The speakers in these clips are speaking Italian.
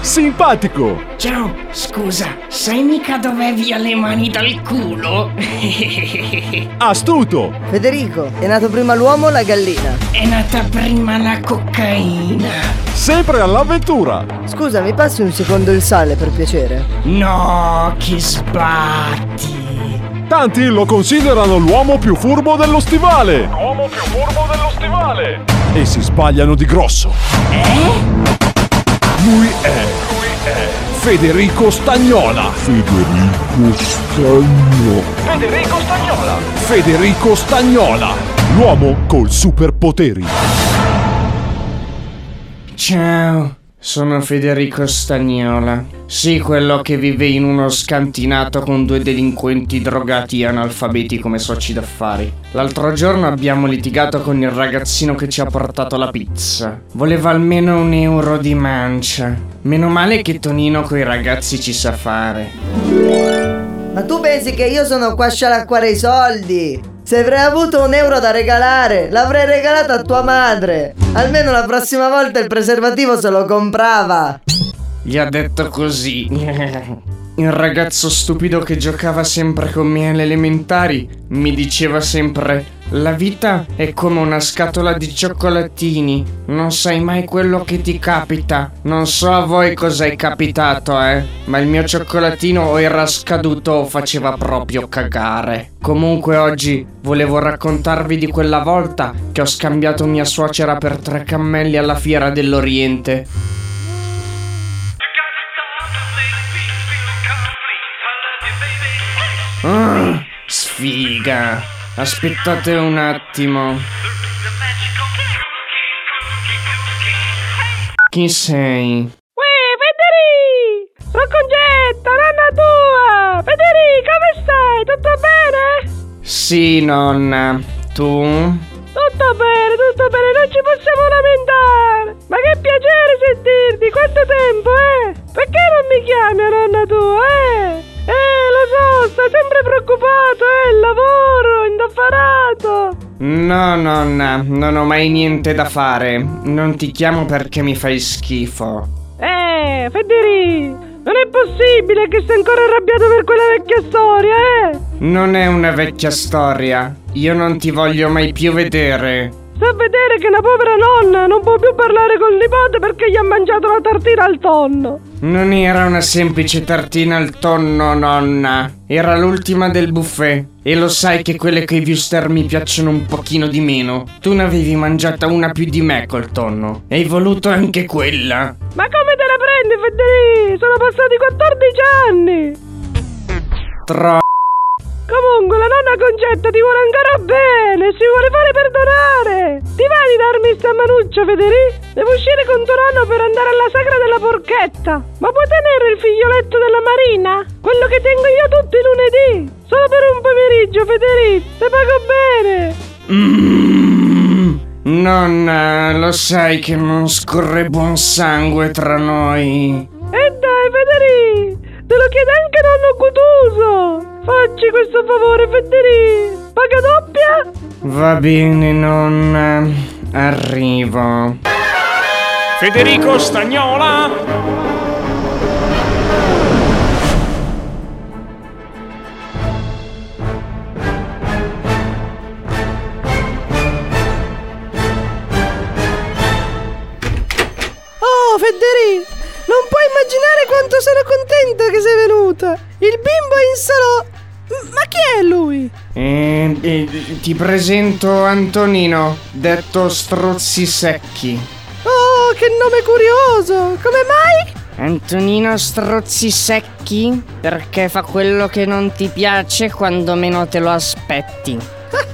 Simpatico! Ciao, scusa, sai mica dove via le mani dal culo? Astuto! Federico, è nato prima l'uomo o la gallina? È nata prima la cocaina. Sempre all'avventura! Scusa, mi passi un secondo il sale per piacere? No, che sbatti. Tanti lo considerano l'uomo più furbo dello stivale! L'uomo più furbo dello stivale! E si sbagliano di grosso! Eh? Lui è. Lui è. Federico Stagnola! Federico Stagnola! Federico Stagnola! Federico Stagnola! L'uomo col superpoteri! Ciao, sono Federico Stagnola. Sì, quello che vive in uno scantinato con due delinquenti drogati e analfabeti come soci d'affari. L'altro giorno abbiamo litigato con il ragazzino che ci ha portato la pizza. Voleva almeno un euro di mancia. Meno male che Tonino coi ragazzi ci sa fare. Ma tu pensi che io sono qua a scialacquare i soldi? Se avrei avuto un euro da regalare, l'avrei regalato a tua madre. Almeno la prossima volta il preservativo se lo comprava. Gli ha detto così. Il ragazzo stupido che giocava sempre con me alle elementari mi diceva sempre la vita è come una scatola di cioccolatini, non sai mai quello che ti capita. Non so a voi cosa è capitato, eh, ma il mio cioccolatino o era scaduto o faceva proprio cagare. Comunque oggi volevo raccontarvi di quella volta che ho scambiato mia suocera per tre cammelli alla fiera dell'Oriente. Ah, sfiga. Aspettate un attimo. Chi sei? Uè, Federico! Roccongetta, nonna tua! Federico, come stai? Tutto bene? Sì, nonna. Tu? Tutto bene, tutto bene, non ci possiamo lamentare! Ma che piacere sentirti, quanto tempo, eh? Perché non mi chiami a nonna tua, eh? Eh, lo so, stai sempre preoccupato, eh, il lavoro, indaffarato. No, nonna, non ho mai niente da fare. Non ti chiamo perché mi fai schifo. Eh, Federico, non è possibile che sei ancora arrabbiato per quella vecchia storia, eh? Non è una vecchia storia. Io non ti voglio mai più vedere. Sta a vedere che una povera nonna non può più parlare col nipote perché gli ha mangiato la tartina al tonno. Non era una semplice tartina al tonno, nonna. Era l'ultima del buffet. E lo sai che quelle coi viewster mi piacciono un pochino di meno. Tu ne avevi mangiata una più di me col tonno. E hai voluto anche quella. Ma come te la prendi, Federico? Sono passati 14 anni. Troppo. Comunque la nonna Concetta ti vuole ancora bene, si vuole fare perdonare. Ti va di darmi sta manuccia, Federico? Devo uscire con tuo nonno per andare alla sagra della porchetta. Ma puoi tenere il figlioletto della Marina? Quello che tengo io tutti i lunedì. Solo per un pomeriggio, Federico. Ti pago bene. Mmm. Nonna, lo sai che non scorre buon sangue tra noi. E dai, Federico, te lo chiede anche nonno Cutuso. Facci questo favore, Federico. Paga doppia? Va bene, nonna. Arrivo. Federico Stagnola! Il bimbo è in salotto. Ma chi è lui? Eh, eh, ti presento Antonino, detto Strozzi Secchi. Oh, che nome curioso! Come mai? Antonino Strozzi Secchi? Perché fa quello che non ti piace quando meno te lo aspetti.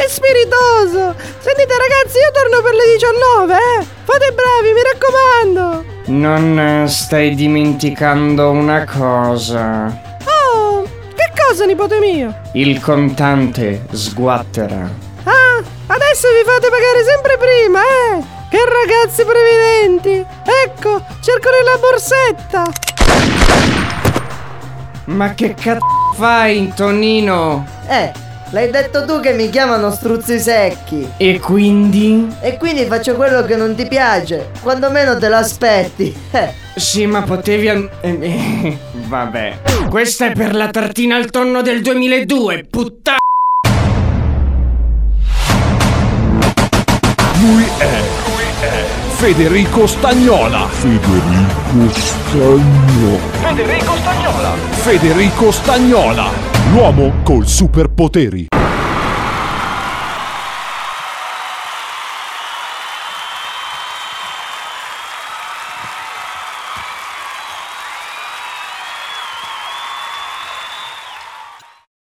che spiritoso! Sentite ragazzi, io torno per le 19, eh! Fate bravi, mi raccomando! Non stai dimenticando una cosa. Oh, che cosa, nipote mio? Il contante sguattera. Ah, adesso vi fate pagare sempre prima, eh! Che ragazzi previdenti! Ecco, cerco nella borsetta! Ma che cazzo fai, Tonino? Eh, L'hai detto tu che mi chiamano struzzi secchi. E quindi? E quindi faccio quello che non ti piace, quando meno te l'aspetti. Eh, Sì, ma potevi al... vabbè. Questa è per la tartina al tonno del 2002, puttana! Lui è. Lui è. Federico Stagnola. Federico Stagnola. Federico Stagnola. Federico Stagnola. L'uomo col superpoteri.